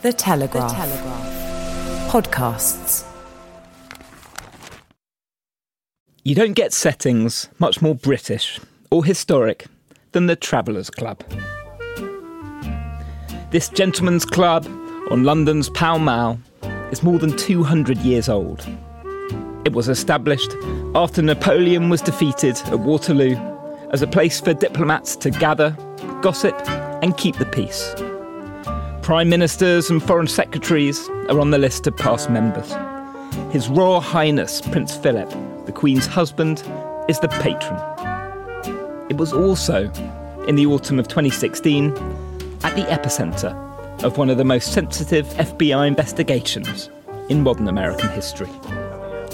The Telegraph. The Telegraph. Podcasts. You don't get settings much more British or historic than the Travellers Club. This gentleman's club on London's Pall Mall is more than 200 years old. It was established after Napoleon was defeated at Waterloo as a place for diplomats to gather, gossip, and keep the peace. Prime ministers and foreign secretaries are on the list of past members. His Royal Highness Prince Philip, the Queen's husband, is the patron. It was also, in the autumn of 2016, at the epicentre of one of the most sensitive FBI investigations in modern American history.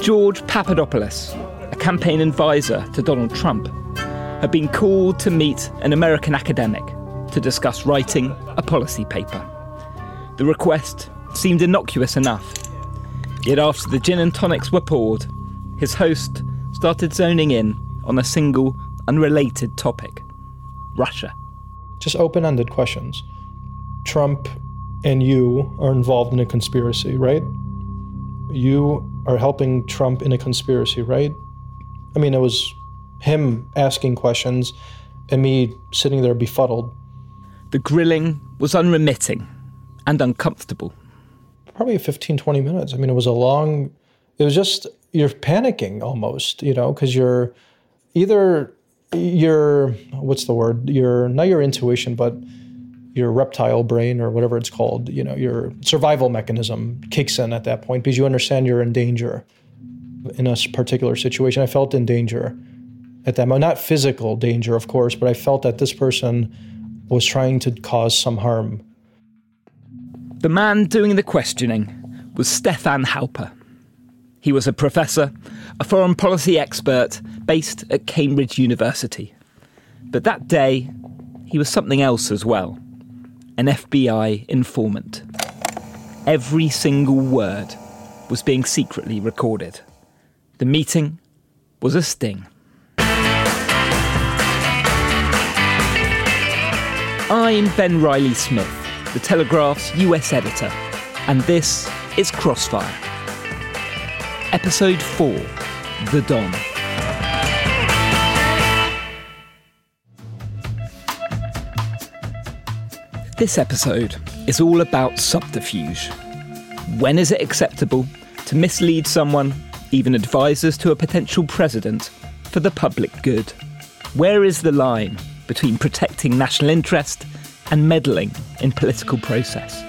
George Papadopoulos, a campaign advisor to Donald Trump, had been called to meet an American academic to discuss writing a policy paper. The request seemed innocuous enough. Yet after the gin and tonics were poured, his host started zoning in on a single, unrelated topic Russia. Just open ended questions. Trump and you are involved in a conspiracy, right? You are helping Trump in a conspiracy, right? I mean, it was him asking questions and me sitting there befuddled. The grilling was unremitting and uncomfortable. Probably 15, 20 minutes. I mean, it was a long, it was just, you're panicking almost, you know, because you're either, your, what's the word? Your, not your intuition, but your reptile brain or whatever it's called, you know, your survival mechanism kicks in at that point because you understand you're in danger in a particular situation. I felt in danger at that moment, not physical danger, of course, but I felt that this person was trying to cause some harm the man doing the questioning was Stefan Halper. He was a professor, a foreign policy expert based at Cambridge University. But that day, he was something else as well an FBI informant. Every single word was being secretly recorded. The meeting was a sting. I'm Ben Riley Smith the Telegraph's US editor, and this is Crossfire. Episode 4 The Don. This episode is all about subterfuge. When is it acceptable to mislead someone, even advisors to a potential president, for the public good? Where is the line between protecting national interest and meddling in political process?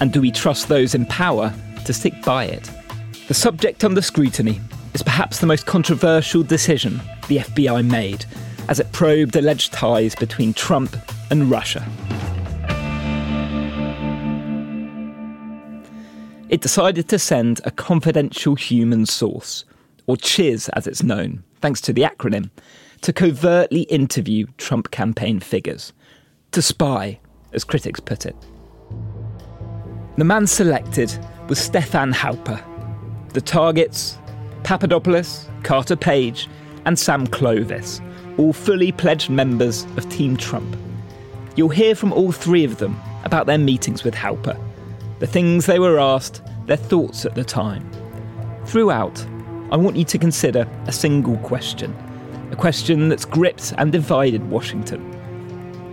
And do we trust those in power to stick by it? The subject under scrutiny is perhaps the most controversial decision the FBI made as it probed alleged ties between Trump and Russia. It decided to send a confidential human source, or CHIS as it's known, thanks to the acronym, to covertly interview Trump campaign figures to spy, as critics put it. The man selected was Stefan Halper. The targets Papadopoulos, Carter Page, and Sam Clovis, all fully pledged members of Team Trump. You'll hear from all three of them about their meetings with Halper, the things they were asked, their thoughts at the time. Throughout, I want you to consider a single question, a question that's gripped and divided Washington.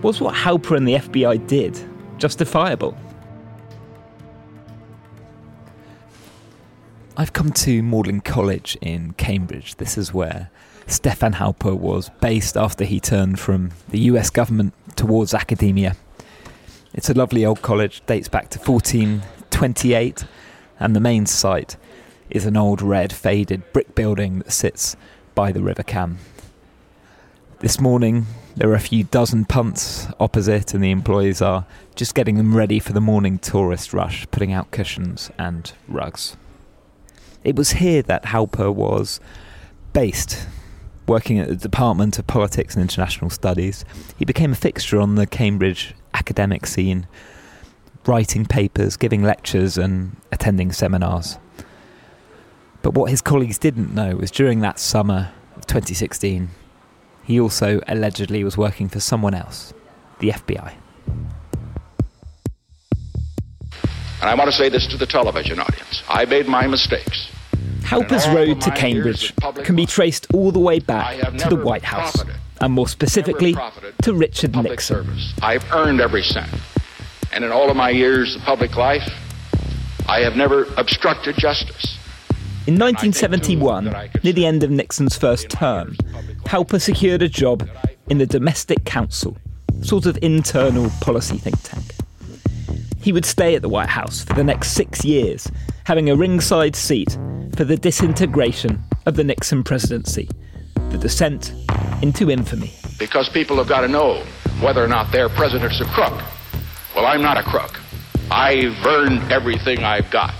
Was what Halper and the FBI did justifiable? I've come to Magdalene College in Cambridge. This is where Stefan Halper was based after he turned from the US government towards academia. It's a lovely old college, dates back to 1428, and the main site is an old red faded brick building that sits by the River Cam. This morning, there are a few dozen punts opposite, and the employees are just getting them ready for the morning tourist rush, putting out cushions and rugs. It was here that Halper was based, working at the Department of Politics and International Studies. He became a fixture on the Cambridge academic scene, writing papers, giving lectures, and attending seminars. But what his colleagues didn't know was during that summer of 2016, he also allegedly was working for someone else, the FBI. And I want to say this to the television audience I made my mistakes. Halper's road to Cambridge can be traced all the way back to the White House, and more specifically to Richard Nixon. Service. I've earned every cent. And in all of my years of public life, I have never obstructed justice. In 1971, near the end of Nixon's first term, Halper secured a job in the Domestic Council, sort of internal policy think tank. He would stay at the White House for the next six years, having a ringside seat for the disintegration of the Nixon presidency, the descent into infamy. Because people have got to know whether or not their president's a crook. Well, I'm not a crook. I've earned everything I've got.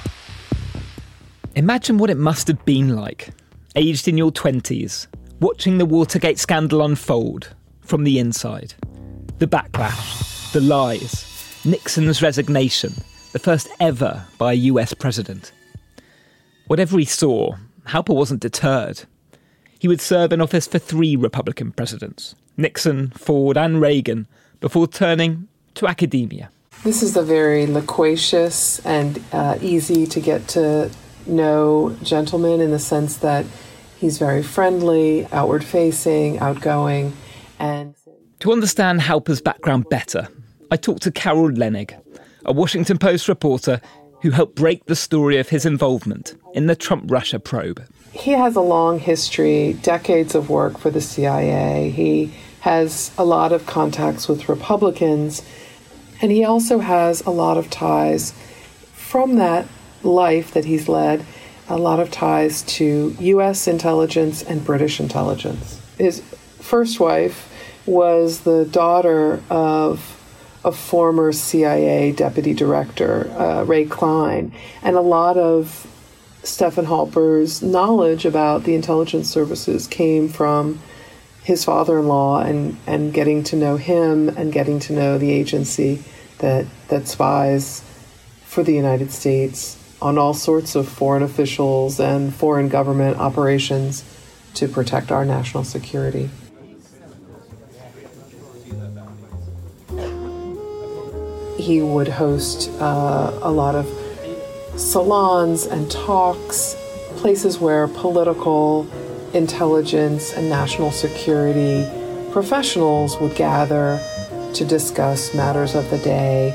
Imagine what it must have been like, aged in your 20s, watching the Watergate scandal unfold from the inside. The backlash, the lies, Nixon's resignation, the first ever by a US president. Whatever he saw, Halper wasn't deterred. He would serve in office for three Republican presidents Nixon, Ford, and Reagan before turning to academia. This is a very loquacious and uh, easy to get to know gentleman in the sense that he's very friendly, outward facing, outgoing, and. To understand Halper's background better, I talked to Carol Leonnig, a Washington Post reporter who helped break the story of his involvement in the Trump Russia probe. He has a long history, decades of work for the CIA. He has a lot of contacts with Republicans, and he also has a lot of ties from that life that he's led, a lot of ties to U.S. intelligence and British intelligence. His first wife was the daughter of a former CIA deputy director, uh, Ray Cline, and a lot of Stefan Halper's knowledge about the intelligence services came from his father-in-law and, and getting to know him and getting to know the agency that that spies for the United States on all sorts of foreign officials and foreign government operations to protect our national security. He would host uh, a lot of salons and talks, places where political, intelligence, and national security professionals would gather to discuss matters of the day.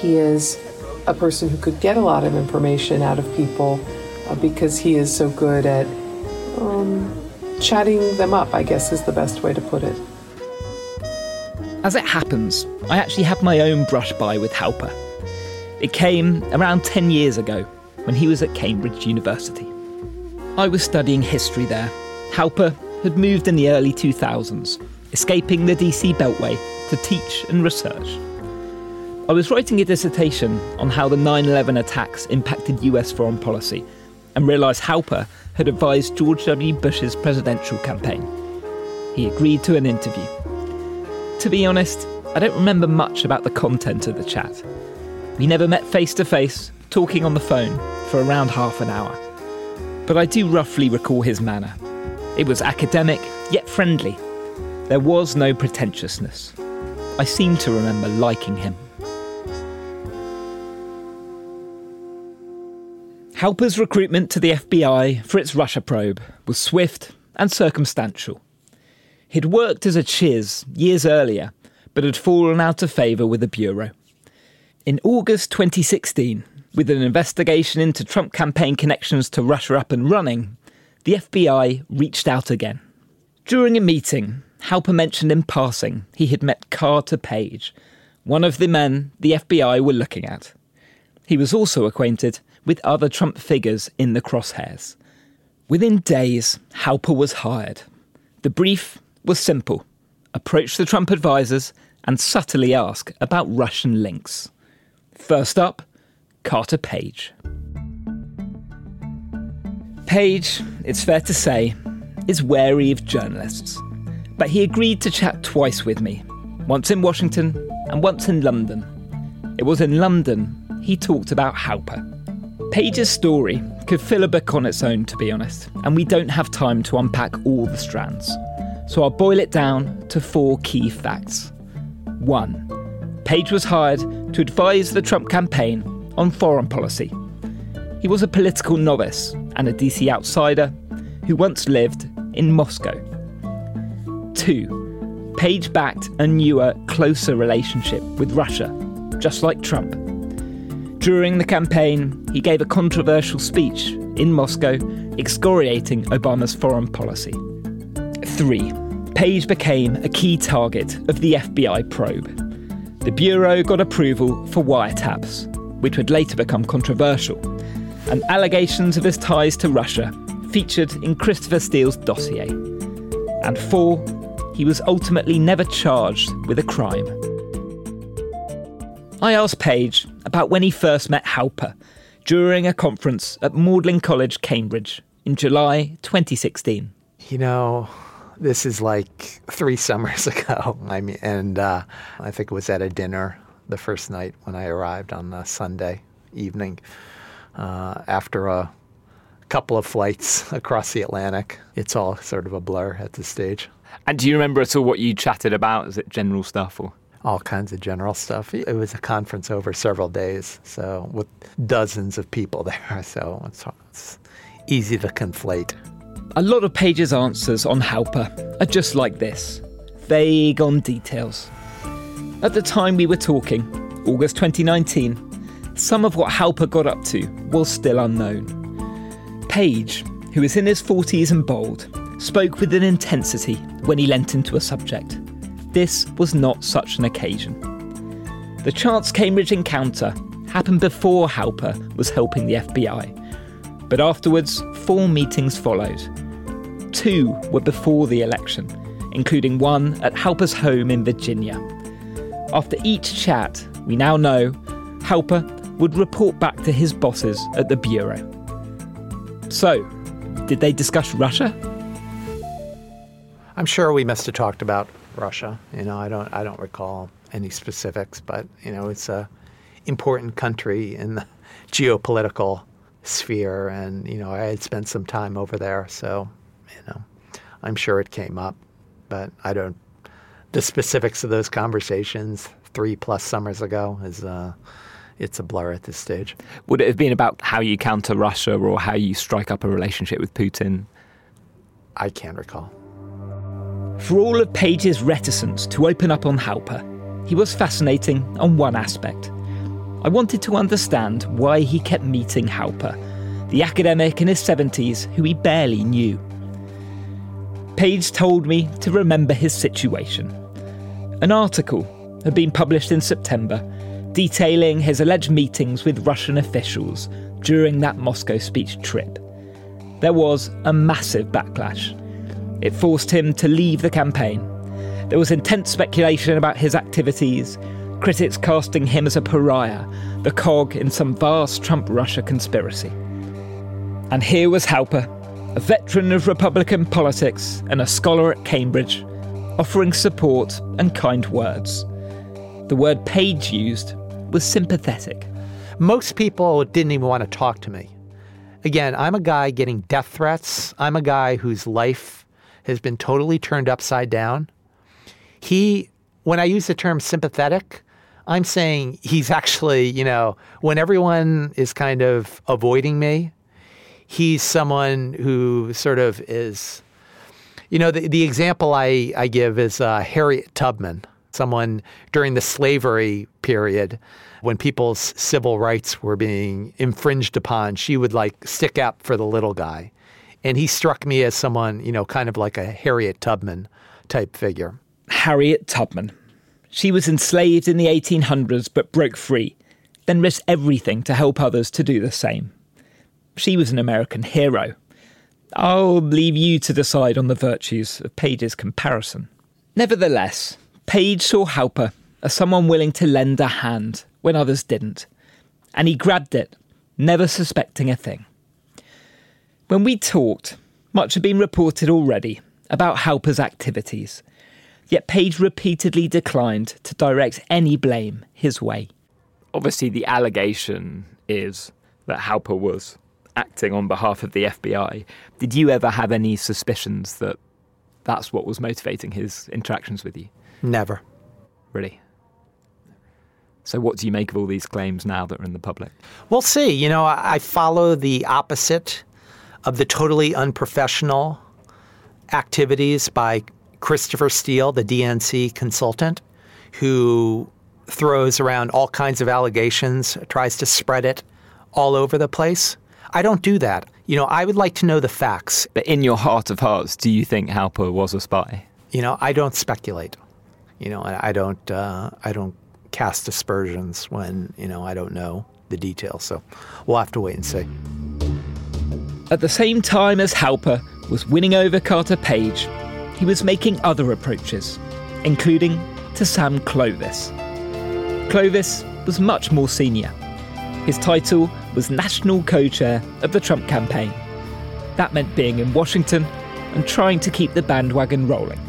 He is a person who could get a lot of information out of people uh, because he is so good at um, chatting them up, I guess is the best way to put it. As it happens, I actually had my own brush by with Halper. It came around 10 years ago when he was at Cambridge University. I was studying history there. Halper had moved in the early 2000s, escaping the DC Beltway to teach and research. I was writing a dissertation on how the 9 11 attacks impacted US foreign policy and realised Halper had advised George W. Bush's presidential campaign. He agreed to an interview. To be honest, I don't remember much about the content of the chat. We never met face to face, talking on the phone for around half an hour. But I do roughly recall his manner. It was academic, yet friendly. There was no pretentiousness. I seem to remember liking him. Halper's recruitment to the FBI for its Russia probe was swift and circumstantial. He'd worked as a CHIS years earlier, but had fallen out of favour with the Bureau. In August 2016, with an investigation into Trump campaign connections to Russia up and running, the FBI reached out again. During a meeting, Halper mentioned in passing he had met Carter Page, one of the men the FBI were looking at. He was also acquainted with other Trump figures in the crosshairs. Within days, Halper was hired. The brief was simple approach the Trump advisors and subtly ask about Russian links. First up, Carter Page. Page, it's fair to say, is wary of journalists. But he agreed to chat twice with me once in Washington and once in London. It was in London he talked about Halper. Page's story could fill a book on its own, to be honest, and we don't have time to unpack all the strands. So I'll boil it down to four key facts. 1. Page was hired to advise the Trump campaign on foreign policy. He was a political novice and a DC outsider who once lived in Moscow. 2. Page backed a newer, closer relationship with Russia, just like Trump. During the campaign, he gave a controversial speech in Moscow excoriating Obama's foreign policy. 3. Page became a key target of the FBI probe. The Bureau got approval for wiretaps, which would later become controversial, and allegations of his ties to Russia featured in Christopher Steele's dossier. And 4. He was ultimately never charged with a crime. I asked Page about when he first met Halper during a conference at Magdalene College, Cambridge, in July 2016. You know, this is like three summers ago. I mean, and uh, I think it was at a dinner the first night when I arrived on a Sunday evening uh, after a couple of flights across the Atlantic. It's all sort of a blur at this stage. And do you remember at all what you chatted about? Is it general stuff or? All kinds of general stuff. It was a conference over several days, so with dozens of people there, so it's, it's easy to conflate. A lot of Page's answers on Halper are just like this vague on details. At the time we were talking, August 2019, some of what Halper got up to was still unknown. Page, who is in his 40s and bald, spoke with an intensity when he leant into a subject. This was not such an occasion. The Chance Cambridge encounter happened before Halper was helping the FBI, but afterwards, four meetings followed. Two were before the election, including one at Halper's home in Virginia. After each chat, we now know Halper would report back to his bosses at the Bureau. So, did they discuss Russia? I'm sure we must have talked about Russia. You know, I don't I don't recall any specifics, but you know, it's a important country in the geopolitical sphere, and you know, I had spent some time over there, so you know, I'm sure it came up, but I don't. The specifics of those conversations three plus summers ago is. Uh, it's a blur at this stage. Would it have been about how you counter Russia or how you strike up a relationship with Putin? I can't recall. For all of Page's reticence to open up on Halper, he was fascinating on one aspect. I wanted to understand why he kept meeting Halper, the academic in his 70s who he barely knew. Page told me to remember his situation. An article had been published in September detailing his alleged meetings with Russian officials during that Moscow speech trip. There was a massive backlash. It forced him to leave the campaign. There was intense speculation about his activities, critics casting him as a pariah, the cog in some vast Trump Russia conspiracy. And here was Halper, a veteran of Republican politics and a scholar at Cambridge, offering support and kind words. The word Page used was sympathetic. Most people didn't even want to talk to me. Again, I'm a guy getting death threats. I'm a guy whose life has been totally turned upside down. He, when I use the term sympathetic, I'm saying he's actually, you know, when everyone is kind of avoiding me, he's someone who sort of is, you know, the, the example I, I give is uh, Harriet Tubman, someone during the slavery period when people's civil rights were being infringed upon, she would like stick up for the little guy. And he struck me as someone, you know, kind of like a Harriet Tubman type figure. Harriet Tubman. She was enslaved in the 1800s but broke free, then risked everything to help others to do the same. She was an American hero. I'll leave you to decide on the virtues of Page's comparison. Nevertheless, Page saw Halper as someone willing to lend a hand when others didn't, and he grabbed it, never suspecting a thing. When we talked, much had been reported already about Halper's activities, yet Page repeatedly declined to direct any blame his way. Obviously, the allegation is that Halper was acting on behalf of the FBI. Did you ever have any suspicions that that's what was motivating his interactions with you? Never. Really? So, what do you make of all these claims now that are in the public? We'll see. You know, I follow the opposite of the totally unprofessional activities by Christopher Steele, the DNC consultant, who throws around all kinds of allegations, tries to spread it all over the place. I don't do that. You know, I would like to know the facts. But in your heart of hearts, do you think Halper was a spy? You know, I don't speculate. You know, I, don't. Uh, I don't cast aspersions when you know I don't know the details. So we'll have to wait and see. At the same time as Halper was winning over Carter Page, he was making other approaches, including to Sam Clovis. Clovis was much more senior. His title was National Co Chair of the Trump campaign. That meant being in Washington and trying to keep the bandwagon rolling.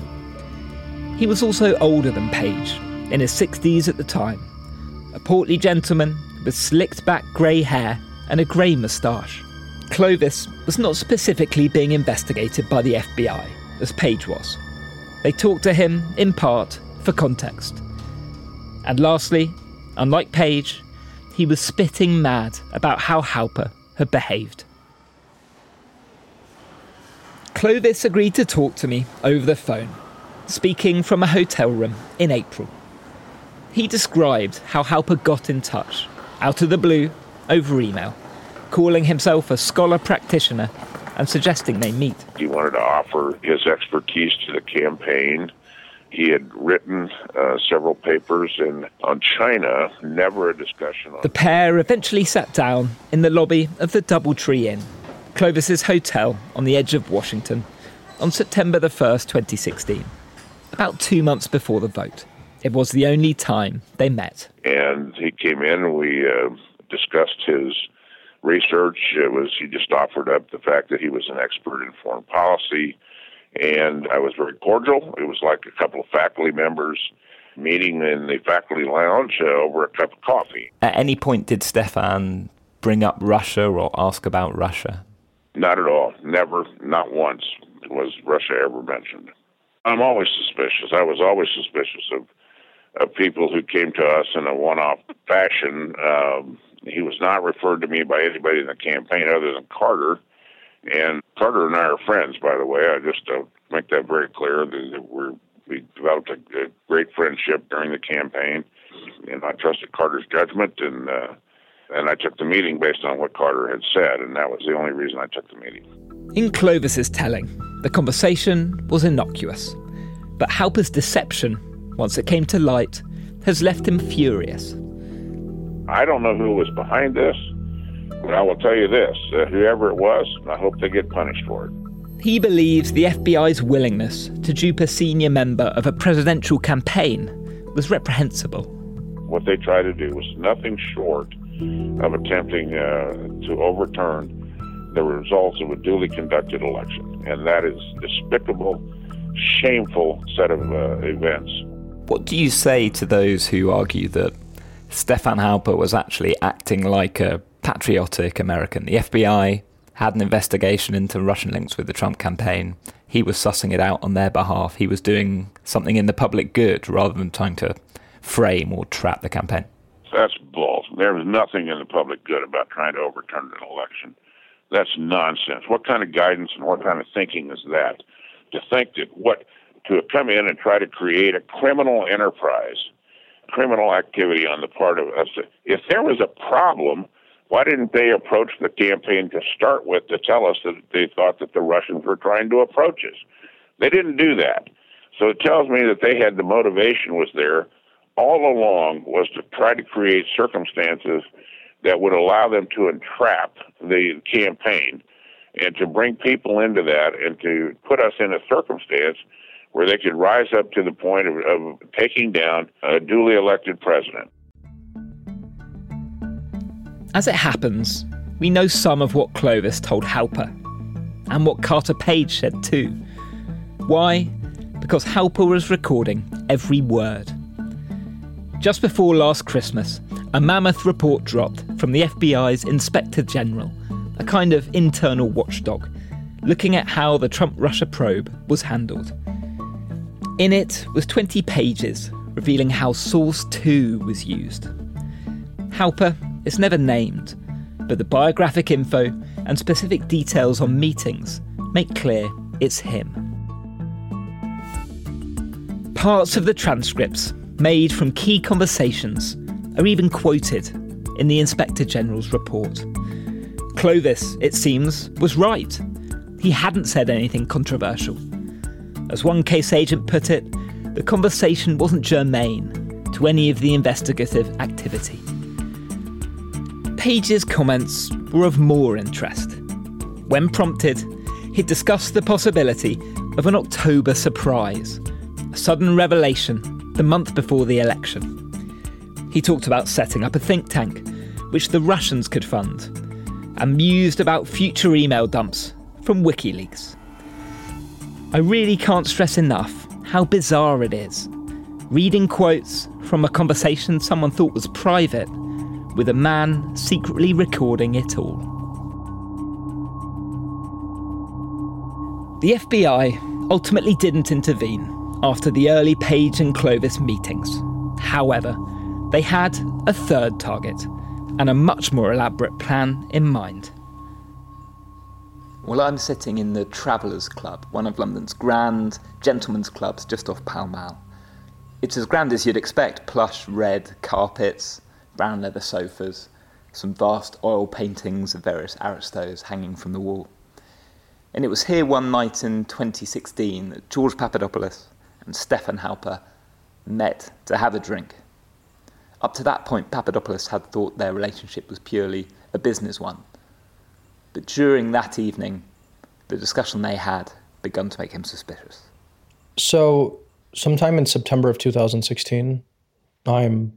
He was also older than Page, in his 60s at the time, a portly gentleman with slicked back grey hair and a grey moustache. Clovis was not specifically being investigated by the FBI, as Page was. They talked to him, in part, for context. And lastly, unlike Page, he was spitting mad about how Halper had behaved. Clovis agreed to talk to me over the phone, speaking from a hotel room in April. He described how Halper got in touch, out of the blue, over email, calling himself a scholar practitioner and suggesting they meet. He wanted to offer his expertise to the campaign. He had written uh, several papers in, on China, never a discussion on. The pair eventually sat down in the lobby of the Doubletree Inn, Clovis's hotel on the edge of Washington, on September the 1st, 2016, about two months before the vote. It was the only time they met. And he came in and we uh, discussed his research. It was he just offered up the fact that he was an expert in foreign policy, and I was very cordial. It was like a couple of faculty members meeting in the faculty lounge uh, over a cup of coffee. At any point, did Stefan bring up Russia or ask about Russia? Not at all. Never, not once was Russia ever mentioned. I'm always suspicious. I was always suspicious of of people who came to us in a one-off fashion. Um, he was not referred to me by anybody in the campaign other than Carter. And Carter and I are friends, by the way. I just uh, make that very clear that we're, we developed a, a great friendship during the campaign, and I trusted Carter's judgment, and uh, and I took the meeting based on what Carter had said, and that was the only reason I took the meeting. In Clovis's telling, the conversation was innocuous, but Halper's deception, once it came to light, has left him furious. I don't know who was behind this, but I will tell you this uh, whoever it was, I hope they get punished for it. He believes the FBI's willingness to dupe a senior member of a presidential campaign was reprehensible. What they tried to do was nothing short of attempting uh, to overturn the results of a duly conducted election. And that is despicable, shameful set of uh, events. What do you say to those who argue that Stefan Halper was actually acting like a patriotic American. The FBI had an investigation into Russian links with the Trump campaign. He was sussing it out on their behalf. He was doing something in the public good rather than trying to frame or trap the campaign. That's bull. There was nothing in the public good about trying to overturn an election. That's nonsense. What kind of guidance and what kind of thinking is that? To think that what to come in and try to create a criminal enterprise criminal activity on the part of us. If there was a problem, why didn't they approach the campaign to start with to tell us that they thought that the Russians were trying to approach us? They didn't do that. So it tells me that they had the motivation was there all along was to try to create circumstances that would allow them to entrap the campaign and to bring people into that and to put us in a circumstance where they could rise up to the point of, of taking down a duly elected president. As it happens, we know some of what Clovis told Halper, and what Carter Page said too. Why? Because Halper was recording every word. Just before last Christmas, a mammoth report dropped from the FBI's Inspector General, a kind of internal watchdog, looking at how the Trump Russia probe was handled. In it was 20 pages revealing how Source 2 was used. Halper is never named, but the biographic info and specific details on meetings make clear it's him. Parts of the transcripts made from key conversations are even quoted in the Inspector General's report. Clovis, it seems, was right. He hadn't said anything controversial. As one case agent put it, the conversation wasn't germane to any of the investigative activity. Page's comments were of more interest. When prompted, he discussed the possibility of an October surprise, a sudden revelation the month before the election. He talked about setting up a think tank, which the Russians could fund, and mused about future email dumps from WikiLeaks. I really can't stress enough how bizarre it is. Reading quotes from a conversation someone thought was private with a man secretly recording it all. The FBI ultimately didn't intervene after the early Page and Clovis meetings. However, they had a third target and a much more elaborate plan in mind. Well, I'm sitting in the Travellers Club, one of London's grand gentlemen's clubs just off Pall Mall. It's as grand as you'd expect plush red carpets, brown leather sofas, some vast oil paintings of various aristos hanging from the wall. And it was here one night in 2016 that George Papadopoulos and Stefan Halper met to have a drink. Up to that point, Papadopoulos had thought their relationship was purely a business one. But during that evening, the discussion they had begun to make him suspicious. So, sometime in September of 2016, I'm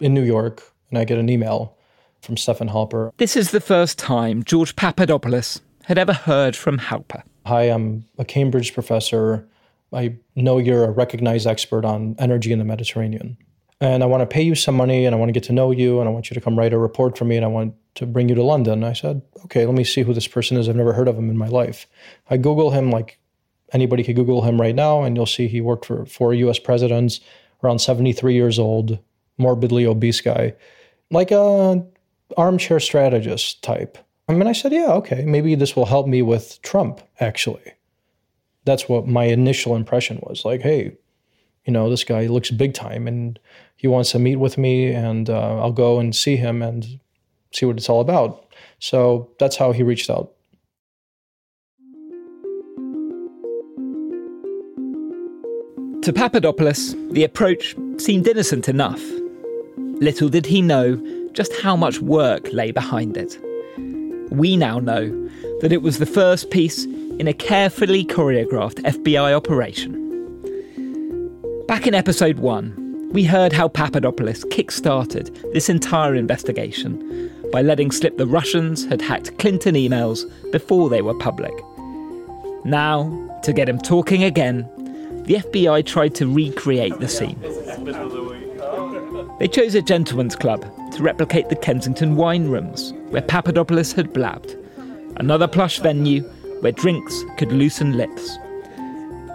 in New York and I get an email from Stefan Halper. This is the first time George Papadopoulos had ever heard from Halper. Hi, I'm a Cambridge professor. I know you're a recognized expert on energy in the Mediterranean. And I want to pay you some money and I want to get to know you and I want you to come write a report for me and I want to bring you to London. I said, okay, let me see who this person is. I've never heard of him in my life. I Google him like anybody could Google him right now, and you'll see he worked for four US presidents, around 73 years old, morbidly obese guy, like a armchair strategist type. I mean, I said, yeah, okay, maybe this will help me with Trump, actually. That's what my initial impression was like, hey, you know, this guy looks big time and he wants to meet with me, and uh, I'll go and see him and see what it's all about. So that's how he reached out. To Papadopoulos, the approach seemed innocent enough. Little did he know just how much work lay behind it. We now know that it was the first piece in a carefully choreographed FBI operation. Back in episode 1, we heard how Papadopoulos kick started this entire investigation by letting slip the Russians had hacked Clinton emails before they were public. Now, to get him talking again, the FBI tried to recreate the scene. They chose a gentleman's club to replicate the Kensington wine rooms, where Papadopoulos had blabbed, another plush venue where drinks could loosen lips.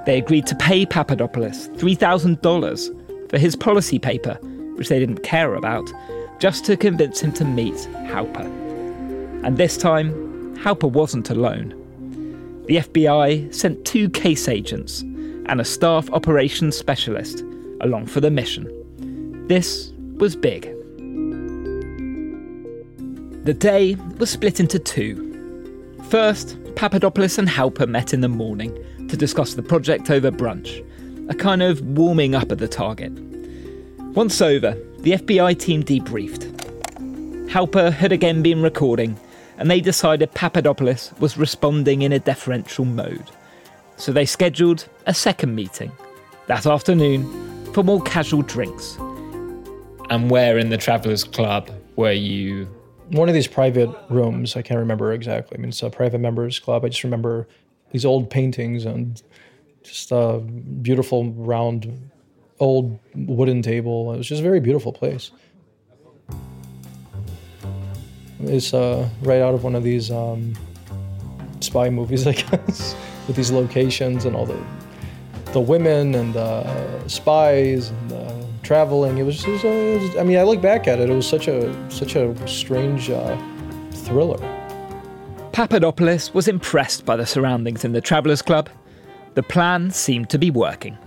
They agreed to pay Papadopoulos $3,000 for his policy paper, which they didn't care about, just to convince him to meet Halper. And this time, Halper wasn't alone. The FBI sent two case agents and a staff operations specialist along for the mission. This was big. The day was split into two. First, Papadopoulos and Halper met in the morning to discuss the project over brunch, a kind of warming up of the target. Once over, the FBI team debriefed. Halper had again been recording, and they decided Papadopoulos was responding in a deferential mode. so they scheduled a second meeting that afternoon for more casual drinks. And where in the Travellers Club were you? One of these private rooms, I can't remember exactly. I mean, it's a private members club. I just remember these old paintings and just a beautiful round old wooden table. It was just a very beautiful place. It's uh, right out of one of these um, spy movies, I guess, with these locations and all the the women and the spies and the traveling. It was, was, it was, I mean, I look back at it. It was such a such a strange uh, thriller. Papadopoulos was impressed by the surroundings in the Travellers Club. The plan seemed to be working.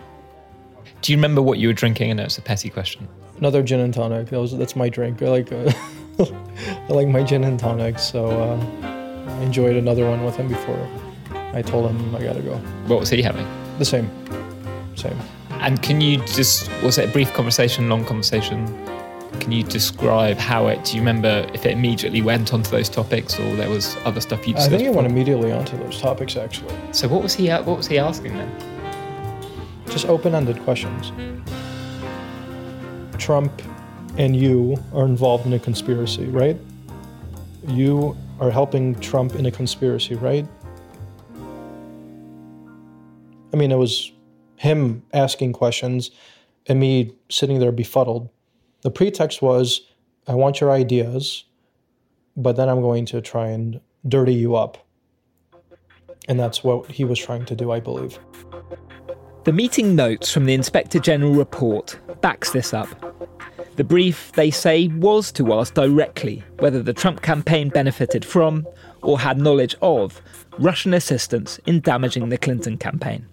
Do you remember what you were drinking? I know it's a petty question. Another gin and tonic. That was, that's my drink. I like uh, I like my gin and tonic. So uh, I enjoyed another one with him before I told him I gotta go. What was he having? The same, same. And can you just was it a brief conversation, long conversation? Can you describe how it? Do you remember if it immediately went onto those topics, or there was other stuff you? I think it went immediately onto those topics actually. So what was he? What was he asking then? Just open-ended questions. Trump and you are involved in a conspiracy, right? You are helping Trump in a conspiracy, right? I mean, it was him asking questions and me sitting there befuddled. The pretext was, I want your ideas, but then I'm going to try and dirty you up. And that's what he was trying to do, I believe. The meeting notes from the Inspector General report backs this up. The brief, they say, was to ask directly whether the Trump campaign benefited from or had knowledge of Russian assistance in damaging the Clinton campaign.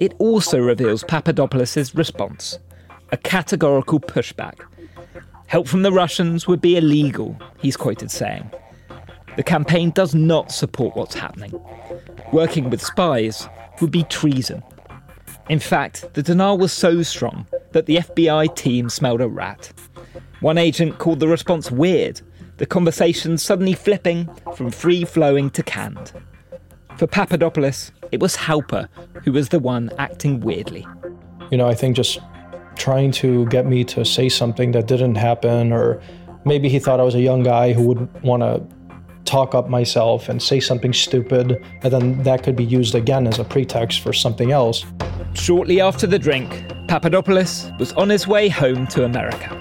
It also reveals Papadopoulos' response a categorical pushback. Help from the Russians would be illegal, he's quoted saying. The campaign does not support what's happening. Working with spies would be treason. In fact, the denial was so strong that the FBI team smelled a rat. One agent called the response weird, the conversation suddenly flipping from free flowing to canned. For Papadopoulos, it was Halper who was the one acting weirdly. You know, I think just trying to get me to say something that didn't happen, or maybe he thought I was a young guy who would want to talk up myself and say something stupid, and then that could be used again as a pretext for something else. Shortly after the drink, Papadopoulos was on his way home to America.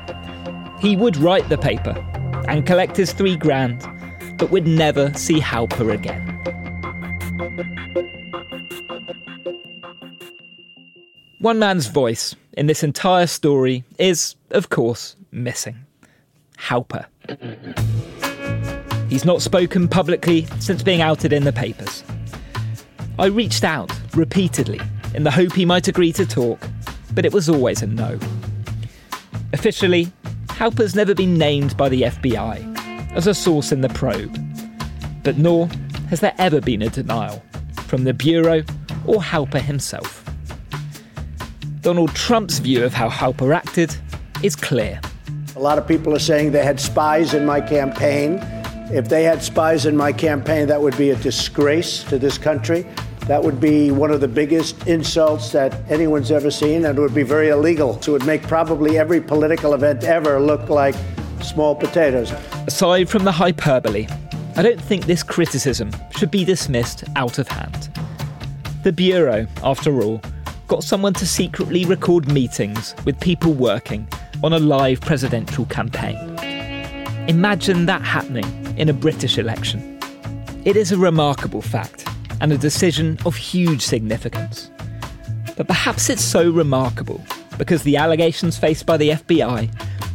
He would write the paper and collect his three grand, but would never see Halper again. One man's voice in this entire story is, of course, missing Halper. He's not spoken publicly since being outed in the papers. I reached out repeatedly in the hope he might agree to talk, but it was always a no. Officially, Halper's never been named by the FBI as a source in the probe, but nor has there ever been a denial from the Bureau or Halper himself. Donald Trump's view of how Halper acted is clear. A lot of people are saying they had spies in my campaign. If they had spies in my campaign, that would be a disgrace to this country. That would be one of the biggest insults that anyone's ever seen, and it would be very illegal. So it would make probably every political event ever look like small potatoes. Aside from the hyperbole, I don't think this criticism should be dismissed out of hand. The Bureau, after all, got someone to secretly record meetings with people working on a live presidential campaign. Imagine that happening in a British election. It is a remarkable fact and a decision of huge significance. But perhaps it's so remarkable because the allegations faced by the FBI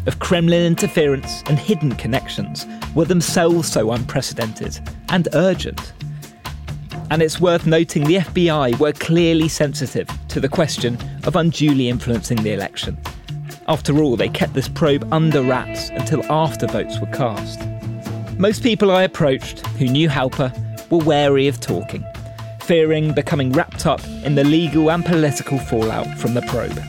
of Kremlin interference and hidden connections were themselves so unprecedented and urgent and it's worth noting the FBI were clearly sensitive to the question of unduly influencing the election. After all, they kept this probe under wraps until after votes were cast. Most people I approached who knew Halper were wary of talking, fearing becoming wrapped up in the legal and political fallout from the probe.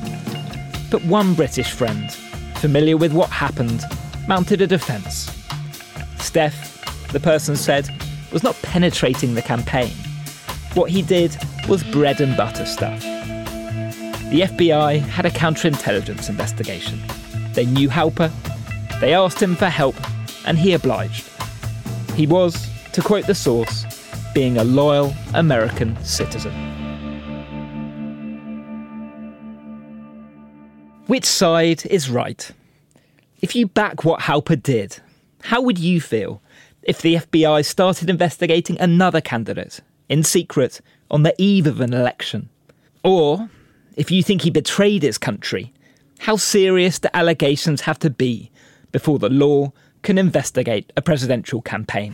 But one British friend, familiar with what happened, mounted a defence. Steph, the person said, was not penetrating the campaign. What he did was bread and butter stuff. The FBI had a counterintelligence investigation. They knew Halper, they asked him for help, and he obliged. He was, to quote the source, being a loyal American citizen. Which side is right? If you back what Halper did, how would you feel if the FBI started investigating another candidate in secret on the eve of an election? Or if you think he betrayed his country, how serious do allegations have to be before the law can investigate a presidential campaign?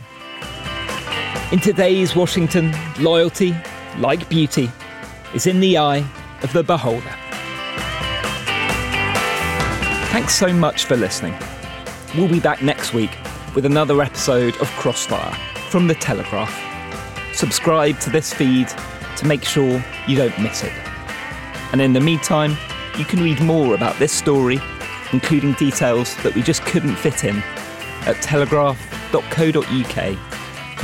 In today's Washington, loyalty, like beauty, is in the eye of the beholder. Thanks so much for listening. We'll be back next week with another episode of Crossfire from The Telegraph. Subscribe to this feed to make sure you don't miss it. And in the meantime, you can read more about this story, including details that we just couldn't fit in, at telegraph.co.uk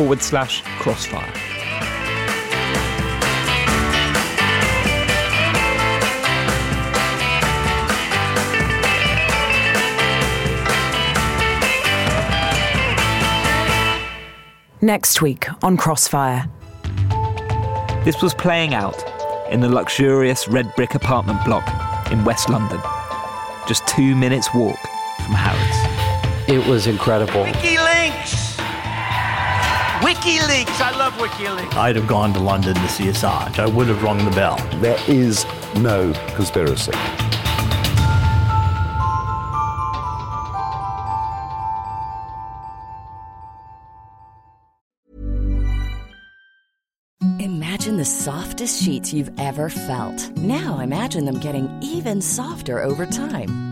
forward slash crossfire. Next week on Crossfire. This was playing out in the luxurious red brick apartment block in West London, just two minutes' walk from Harrods. It was incredible. WikiLeaks! WikiLeaks! I love WikiLeaks. I'd have gone to London to see Assange. I would have rung the bell. There is no conspiracy. Imagine the softest sheets you've ever felt. Now imagine them getting even softer over time.